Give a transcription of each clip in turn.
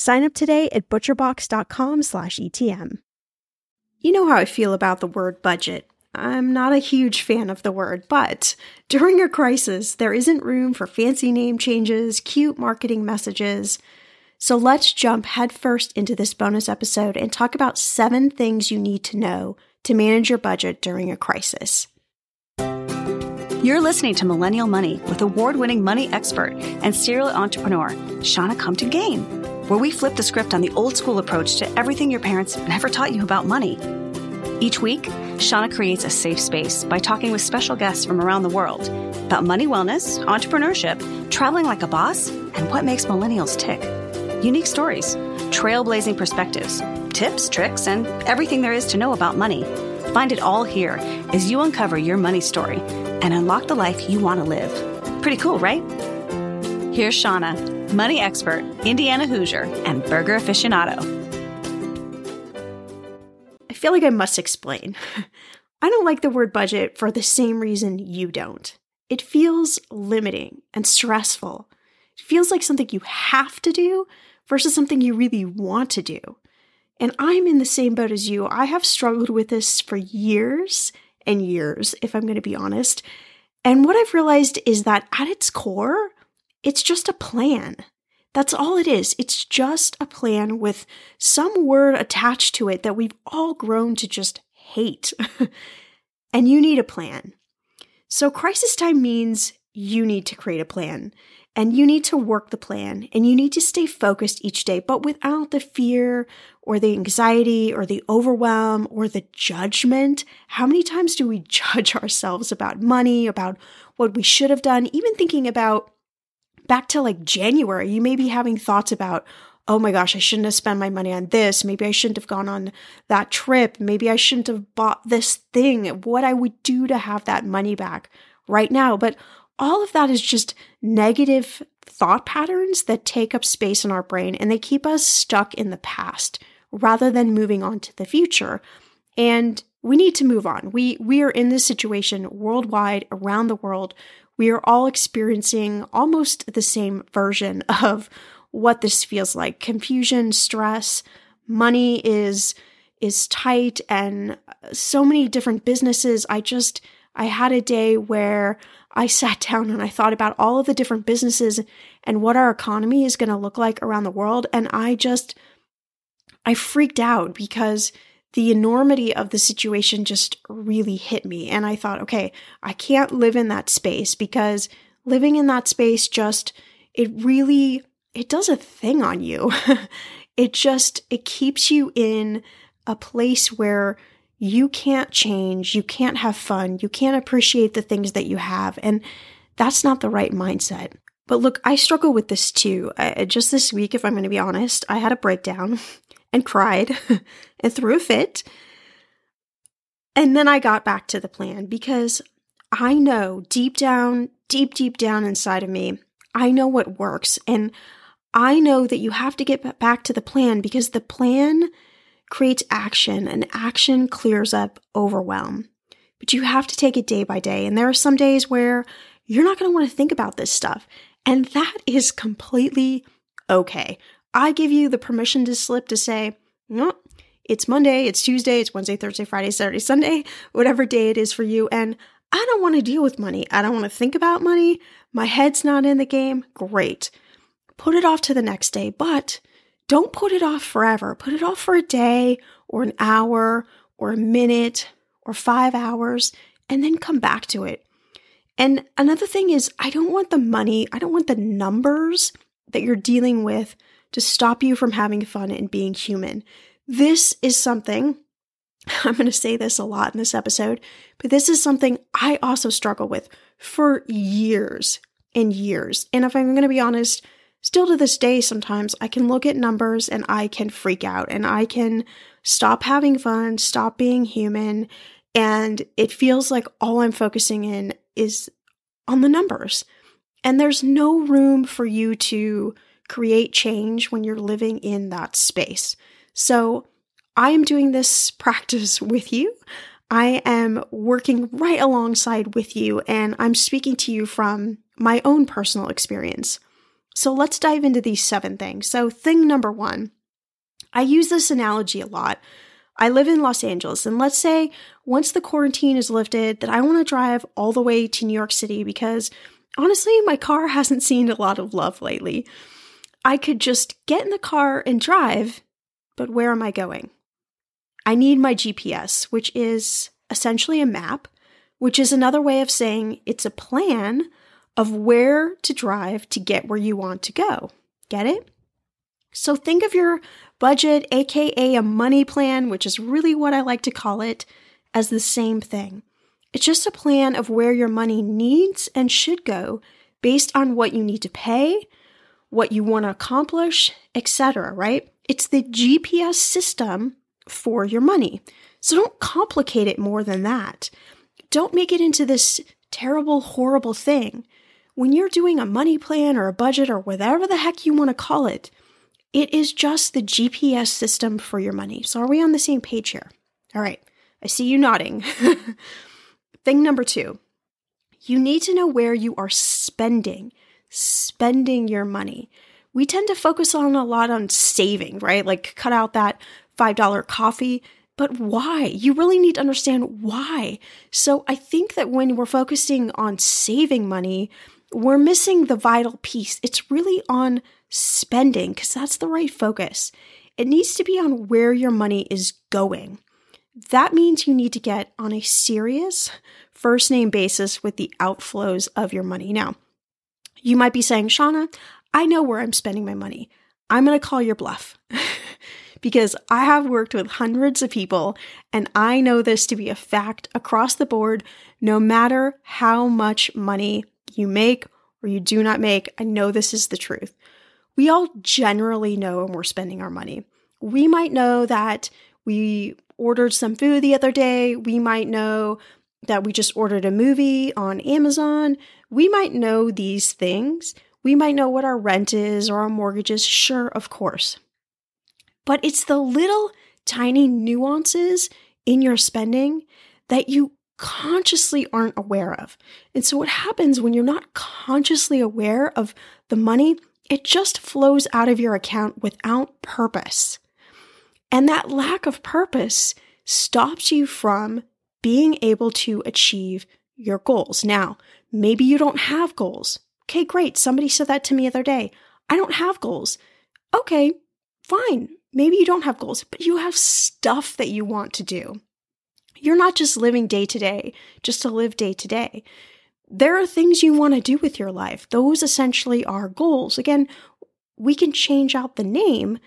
Sign up today at butcherbox.com slash ETM. You know how I feel about the word budget. I'm not a huge fan of the word, but during a crisis, there isn't room for fancy name changes, cute marketing messages. So let's jump headfirst into this bonus episode and talk about seven things you need to know to manage your budget during a crisis. You're listening to Millennial Money with award winning money expert and serial entrepreneur, Shannah Compton Game where we flip the script on the old school approach to everything your parents never taught you about money. Each week, Shannah creates a safe space by talking with special guests from around the world about money wellness, entrepreneurship, traveling like a boss, and what makes millennials tick. Unique stories, trailblazing perspectives, tips, tricks, and everything there is to know about money. Find it all here as you uncover your money story and unlock the life you want to live. Pretty cool, right? Here's Shannah money expert, Indiana Hoosier, and burger aficionado. I feel like I must explain. I don't like the word budget for the same reason you don't. It feels limiting and stressful. It feels like something you have to do versus something you really want to do. And I'm in the same boat as you. I have struggled with this for years and years, if I'm going to be honest. And what I've realized is that at its core, it's just a plan. That's all it is. It's just a plan with some word attached to it that we've all grown to just hate. and you need a plan. So, crisis time means you need to create a plan and you need to work the plan and you need to stay focused each day, but without the fear or the anxiety or the overwhelm or the judgment. How many times do we judge ourselves about money, about what we should have done, even thinking about back to like January, you may be having thoughts about, oh my gosh, I shouldn't have spent my money on this. Maybe I shouldn't have gone on that trip. Maybe I shouldn't have bought this thing. What I would do to have that money back right now. But all of that is just negative thought patterns that take up space in our brain and they keep us stuck in the past rather than moving on to the future. And we need to move on. We we are in this situation worldwide around the world. We are all experiencing almost the same version of what this feels like. Confusion, stress, money is is tight and so many different businesses. I just I had a day where I sat down and I thought about all of the different businesses and what our economy is going to look like around the world and I just I freaked out because the enormity of the situation just really hit me. And I thought, okay, I can't live in that space because living in that space just, it really, it does a thing on you. it just, it keeps you in a place where you can't change, you can't have fun, you can't appreciate the things that you have. And that's not the right mindset. But look, I struggle with this too. Just this week, if I'm going to be honest, I had a breakdown and cried and threw a fit. And then I got back to the plan because I know deep down, deep, deep down inside of me, I know what works. And I know that you have to get back to the plan because the plan creates action and action clears up overwhelm. But you have to take it day by day. And there are some days where you're not going to want to think about this stuff. And that is completely okay. I give you the permission to slip to say, no, it's Monday, it's Tuesday, it's Wednesday, Thursday, Friday, Saturday, Sunday, whatever day it is for you. And I don't want to deal with money. I don't want to think about money. My head's not in the game. Great. Put it off to the next day, but don't put it off forever. Put it off for a day or an hour or a minute or five hours and then come back to it. And another thing is, I don't want the money, I don't want the numbers that you're dealing with to stop you from having fun and being human. This is something, I'm going to say this a lot in this episode, but this is something I also struggle with for years and years. And if I'm going to be honest, still to this day, sometimes I can look at numbers and I can freak out and I can stop having fun, stop being human. And it feels like all I'm focusing in is on the numbers. And there's no room for you to create change when you're living in that space. So, I am doing this practice with you. I am working right alongside with you, and I'm speaking to you from my own personal experience. So, let's dive into these seven things. So, thing number one, I use this analogy a lot. I live in Los Angeles, and let's say once the quarantine is lifted, that I want to drive all the way to New York City because honestly, my car hasn't seen a lot of love lately. I could just get in the car and drive, but where am I going? I need my GPS, which is essentially a map, which is another way of saying it's a plan of where to drive to get where you want to go. Get it? So think of your budget, aka a money plan, which is really what I like to call it, as the same thing. It's just a plan of where your money needs and should go based on what you need to pay what you want to accomplish, etc., right? It's the GPS system for your money. So don't complicate it more than that. Don't make it into this terrible, horrible thing. When you're doing a money plan or a budget or whatever the heck you want to call it, it is just the GPS system for your money. So, are we on the same page here? All right, I see you nodding. Thing number two you need to know where you are spending spending your money. We tend to focus on a lot on saving, right? Like cut out that $5 coffee. But why? You really need to understand why. So I think that when we're focusing on saving money, we're missing the vital piece. It's really on spending because that's the right focus. It needs to be on where your money is going. That means you need to get on a serious first name basis with the outflows of your money. Now, you might be saying, Shannah, I know where I'm spending my money. I'm going to call your bluff. because I have worked with hundreds of people and I know this to be a fact across the board, no matter how much money you make or you do not make. I know this is the truth. we all generally know when we're spending our money. We might know that we ordered some food the other day. We might know that we just ordered a movie on Amazon. We might know these things. We might know what our rent is or our mortgage is. Sure, of course. But it's the little tiny nuances in your spending that you consciously aren't aware of. And so, what happens when you're not consciously aware of the money, it just flows out of your account without purpose. And that lack of purpose stops you from being able to achieve your goals. Now, maybe you don't have goals. Okay, great. Somebody said that to me the other day. I don't have goals. Okay, fine. Maybe you don't have goals, but you have stuff that you want to do. You're not just living day to day just to live day to day. There are things you want to do with your life. Those essentially are goals. Again, we can change out the name,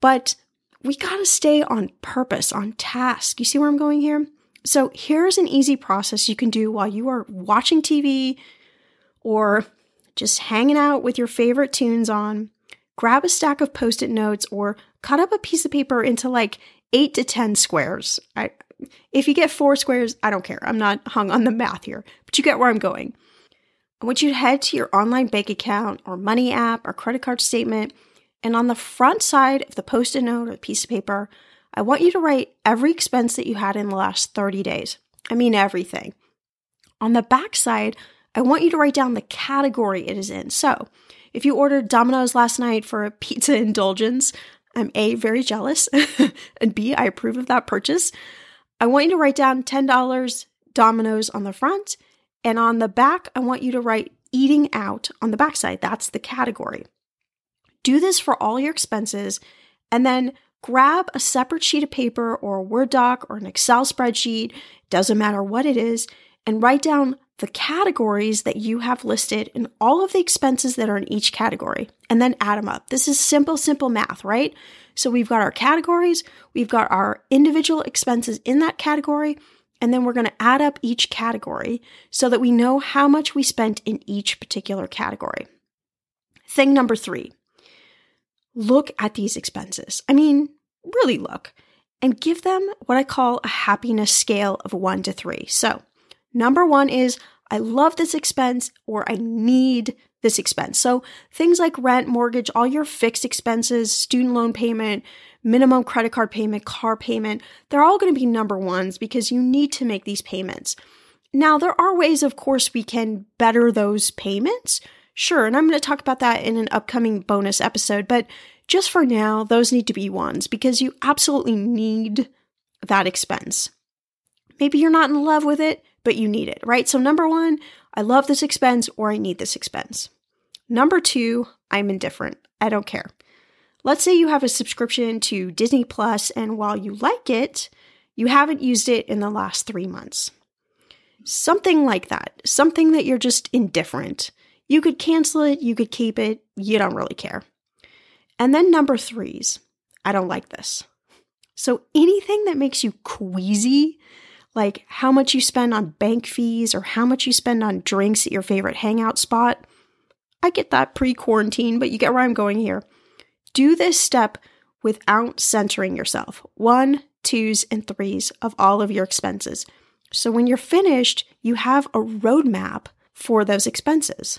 but we got to stay on purpose, on task. You see where I'm going here? So, here's an easy process you can do while you are watching TV or just hanging out with your favorite tunes on. Grab a stack of post it notes or cut up a piece of paper into like eight to 10 squares. I, if you get four squares, I don't care. I'm not hung on the math here, but you get where I'm going. I want you to head to your online bank account or money app or credit card statement and on the front side of the post it note or the piece of paper, I want you to write every expense that you had in the last 30 days. I mean, everything. On the back side, I want you to write down the category it is in. So, if you ordered Domino's last night for a pizza indulgence, I'm A, very jealous, and B, I approve of that purchase. I want you to write down $10 Domino's on the front, and on the back, I want you to write eating out on the backside. That's the category. Do this for all your expenses and then grab a separate sheet of paper or a Word doc or an Excel spreadsheet, doesn't matter what it is, and write down the categories that you have listed and all of the expenses that are in each category and then add them up. This is simple, simple math, right? So we've got our categories, we've got our individual expenses in that category, and then we're going to add up each category so that we know how much we spent in each particular category. Thing number three look at these expenses. I mean, really look and give them what I call a happiness scale of one to three. So, number one is I love this expense or I need this expense. So, things like rent, mortgage, all your fixed expenses, student loan payment, minimum credit card payment, car payment, they're all going to be number ones because you need to make these payments. Now, there are ways, of course, we can better those payments. Sure, and I'm going to talk about that in an upcoming bonus episode, but just for now, those need to be ones because you absolutely need that expense. Maybe you're not in love with it, but you need it, right? So, number one, I love this expense or I need this expense. Number two, I'm indifferent. I don't care. Let's say you have a subscription to Disney Plus, and while you like it, you haven't used it in the last three months. Something like that. Something that you're just indifferent. You could cancel it, you could keep it, you don't really care. And then number threes, I don't like this. So anything that makes you queasy, like how much you spend on bank fees or how much you spend on drinks at your favorite hangout spot, I get that pre quarantine, but you get where I'm going here. Do this step without centering yourself. One, twos, and threes of all of your expenses. So when you're finished, you have a roadmap for those expenses.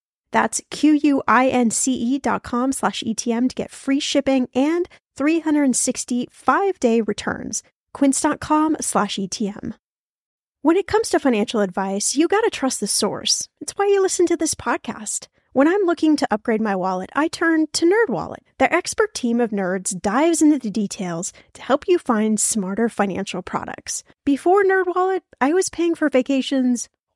That's Q-U-I-N-C-E dot com slash ETM to get free shipping and 365 day returns. Quince.com slash ETM. When it comes to financial advice, you got to trust the source. It's why you listen to this podcast. When I'm looking to upgrade my wallet, I turn to NerdWallet. Their expert team of nerds dives into the details to help you find smarter financial products. Before NerdWallet, I was paying for vacations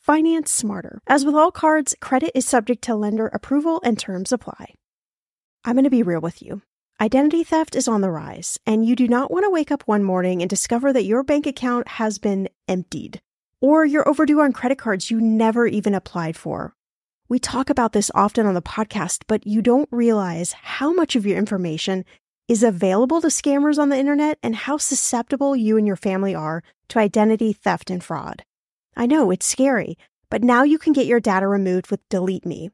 Finance smarter. As with all cards, credit is subject to lender approval and terms apply. I'm going to be real with you. Identity theft is on the rise, and you do not want to wake up one morning and discover that your bank account has been emptied, or you're overdue on credit cards you never even applied for. We talk about this often on the podcast, but you don't realize how much of your information is available to scammers on the internet and how susceptible you and your family are to identity theft and fraud. I know it's scary, but now you can get your data removed with Delete Me.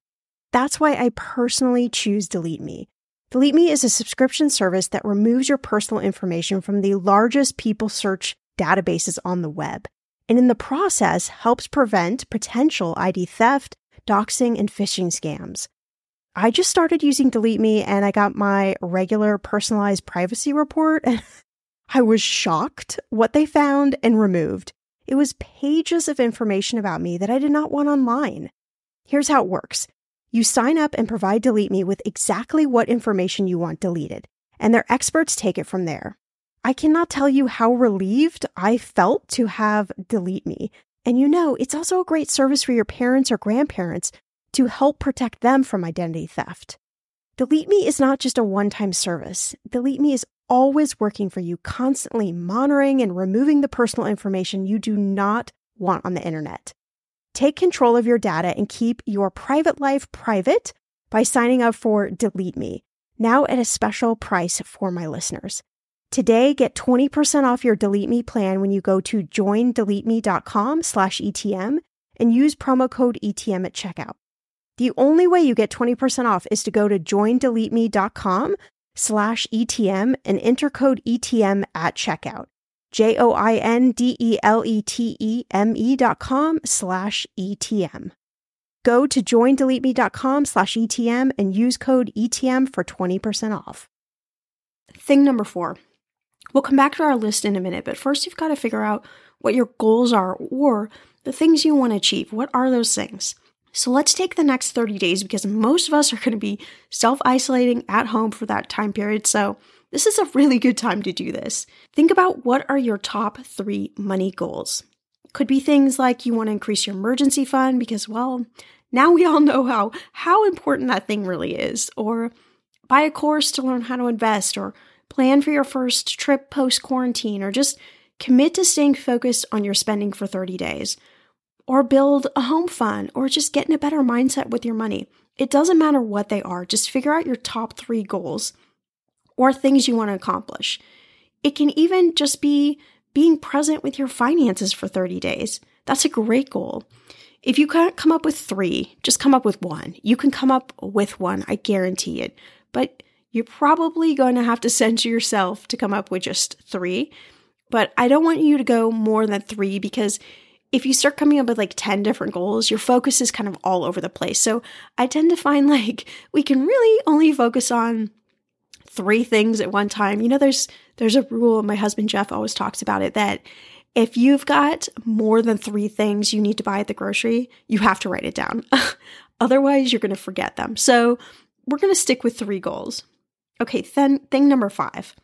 That's why I personally choose Delete Me. Delete Me is a subscription service that removes your personal information from the largest people search databases on the web, and in the process helps prevent potential ID theft, doxing, and phishing scams. I just started using Delete Me and I got my regular personalized privacy report I was shocked what they found and removed. It was pages of information about me that I did not want online. Here's how it works. You sign up and provide Delete Me with exactly what information you want deleted, and their experts take it from there. I cannot tell you how relieved I felt to have Delete Me. And you know, it's also a great service for your parents or grandparents to help protect them from identity theft. Delete Me is not just a one time service. Delete Me is always working for you, constantly monitoring and removing the personal information you do not want on the internet. Take control of your data and keep your private life private by signing up for Delete Me, now at a special price for my listeners. Today, get 20% off your Delete Me plan when you go to joindeleteme.com slash ETM and use promo code ETM at checkout. The only way you get 20% off is to go to joindeleteme.com slash ETM and enter code ETM at checkout. J O I N D E L E T E M E dot com slash ETM. Go to joindeleteme.com slash ETM and use code ETM for 20% off. Thing number four. We'll come back to our list in a minute, but first you've got to figure out what your goals are or the things you want to achieve. What are those things? So let's take the next 30 days because most of us are going to be self isolating at home for that time period. So this is a really good time to do this. Think about what are your top three money goals. Could be things like you want to increase your emergency fund because, well, now we all know how, how important that thing really is. Or buy a course to learn how to invest, or plan for your first trip post quarantine, or just commit to staying focused on your spending for 30 days or build a home fund or just get in a better mindset with your money. It doesn't matter what they are, just figure out your top three goals or things you want to accomplish. It can even just be being present with your finances for 30 days. That's a great goal. If you can't come up with three, just come up with one. You can come up with one, I guarantee it. But you're probably going to have to censor yourself to come up with just three. But I don't want you to go more than three because if you start coming up with like 10 different goals, your focus is kind of all over the place. So I tend to find like we can really only focus on three things at one time. You know, there's there's a rule, my husband Jeff always talks about it that if you've got more than three things you need to buy at the grocery, you have to write it down. Otherwise, you're going to forget them. So we're going to stick with three goals. Okay, then thing number five.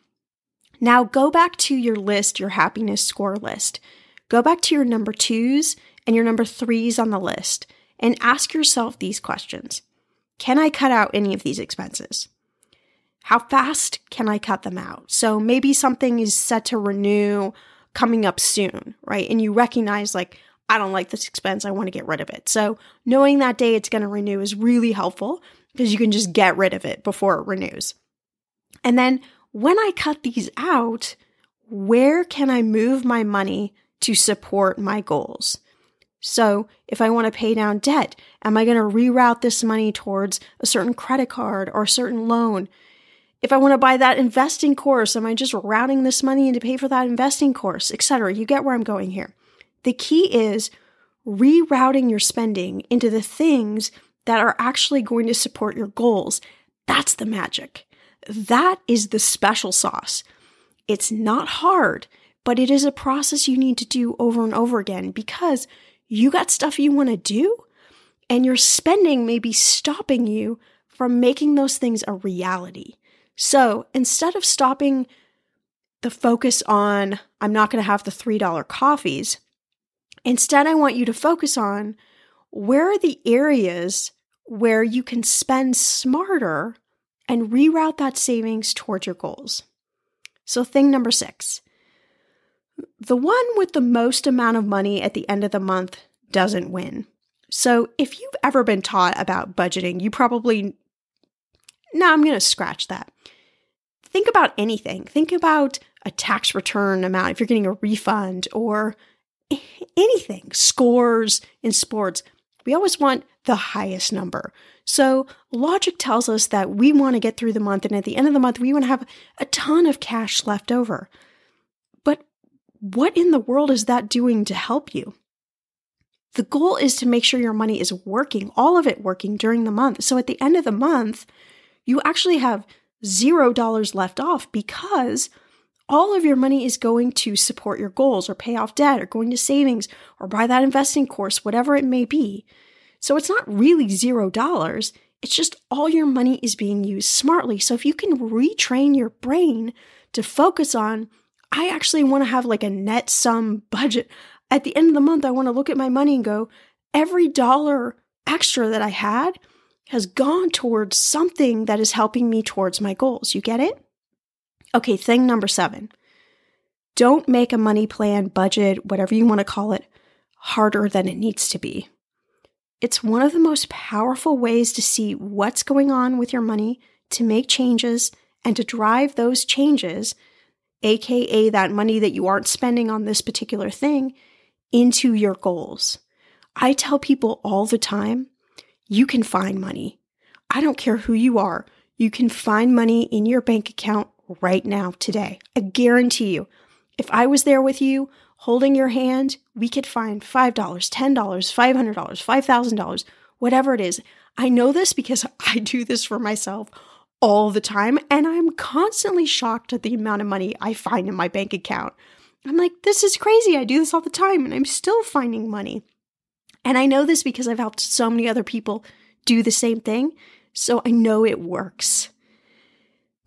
Now go back to your list, your happiness score list. Go back to your number twos and your number threes on the list and ask yourself these questions Can I cut out any of these expenses? How fast can I cut them out? So maybe something is set to renew coming up soon, right? And you recognize, like, I don't like this expense, I want to get rid of it. So knowing that day it's going to renew is really helpful because you can just get rid of it before it renews. And then when I cut these out, where can I move my money to support my goals. So, if I want to pay down debt, am I going to reroute this money towards a certain credit card or a certain loan? If I want to buy that investing course, am I just routing this money in to pay for that investing course, etc.? You get where I'm going here. The key is rerouting your spending into the things that are actually going to support your goals. That's the magic. That is the special sauce. It's not hard but it is a process you need to do over and over again because you got stuff you want to do and your spending may be stopping you from making those things a reality. So instead of stopping the focus on, I'm not going to have the $3 coffees, instead, I want you to focus on where are the areas where you can spend smarter and reroute that savings towards your goals. So, thing number six the one with the most amount of money at the end of the month doesn't win. So, if you've ever been taught about budgeting, you probably. No, I'm going to scratch that. Think about anything. Think about a tax return amount, if you're getting a refund or anything, scores in sports. We always want the highest number. So, logic tells us that we want to get through the month, and at the end of the month, we want to have a ton of cash left over what in the world is that doing to help you? The goal is to make sure your money is working, all of it working during the month. So at the end of the month, you actually have zero dollars left off because all of your money is going to support your goals or pay off debt or going to savings or buy that investing course, whatever it may be. So it's not really zero dollars. It's just all your money is being used smartly. So if you can retrain your brain to focus on I actually want to have like a net sum budget. At the end of the month, I want to look at my money and go, every dollar extra that I had has gone towards something that is helping me towards my goals. You get it? Okay, thing number seven don't make a money plan, budget, whatever you want to call it, harder than it needs to be. It's one of the most powerful ways to see what's going on with your money, to make changes, and to drive those changes aka that money that you aren't spending on this particular thing, into your goals. I tell people all the time you can find money. I don't care who you are. You can find money in your bank account right now, today. I guarantee you. If I was there with you, holding your hand, we could find $5, $10, $500, $5,000, whatever it is. I know this because I do this for myself all the time, and I'm constantly shocked at the amount of money I find in my bank account. I'm like, this is crazy. I do this all the time, and I'm still finding money. And I know this because I've helped so many other people do the same thing, so I know it works.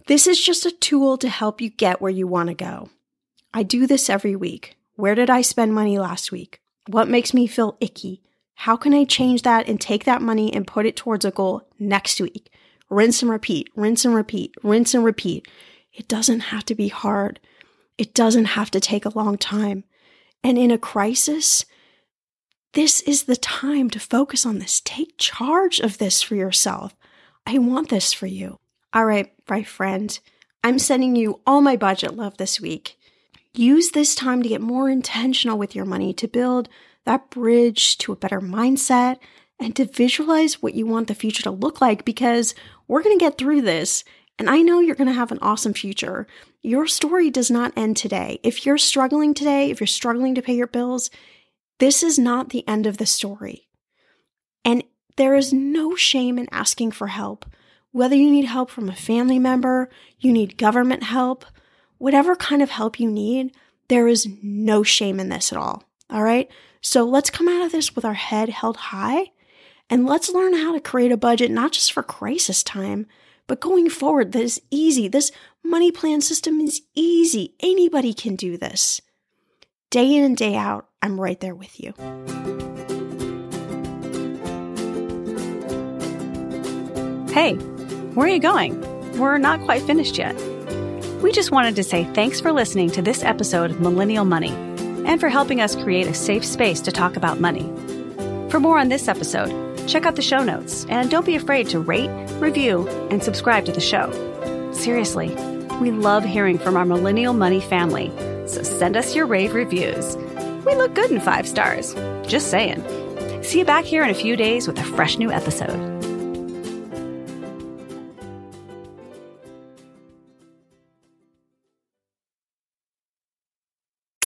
This is just a tool to help you get where you want to go. I do this every week. Where did I spend money last week? What makes me feel icky? How can I change that and take that money and put it towards a goal next week? Rinse and repeat, rinse and repeat, rinse and repeat. It doesn't have to be hard. It doesn't have to take a long time. And in a crisis, this is the time to focus on this. Take charge of this for yourself. I want this for you. All right, my friend, I'm sending you all my budget love this week. Use this time to get more intentional with your money, to build that bridge to a better mindset, and to visualize what you want the future to look like because we're going to get through this. And I know you're going to have an awesome future. Your story does not end today. If you're struggling today, if you're struggling to pay your bills, this is not the end of the story. And there is no shame in asking for help. Whether you need help from a family member, you need government help, whatever kind of help you need, there is no shame in this at all. All right. So let's come out of this with our head held high and let's learn how to create a budget, not just for crisis time, but going forward that is easy. This money plan system is easy. Anybody can do this. Day in and day out, I'm right there with you. Hey, where are you going? We're not quite finished yet. We just wanted to say thanks for listening to this episode of Millennial Money and for helping us create a safe space to talk about money. For more on this episode, check out the show notes and don't be afraid to rate, review, and subscribe to the show. Seriously, we love hearing from our Millennial Money family, so send us your rave reviews. We look good in five stars. Just saying. See you back here in a few days with a fresh new episode.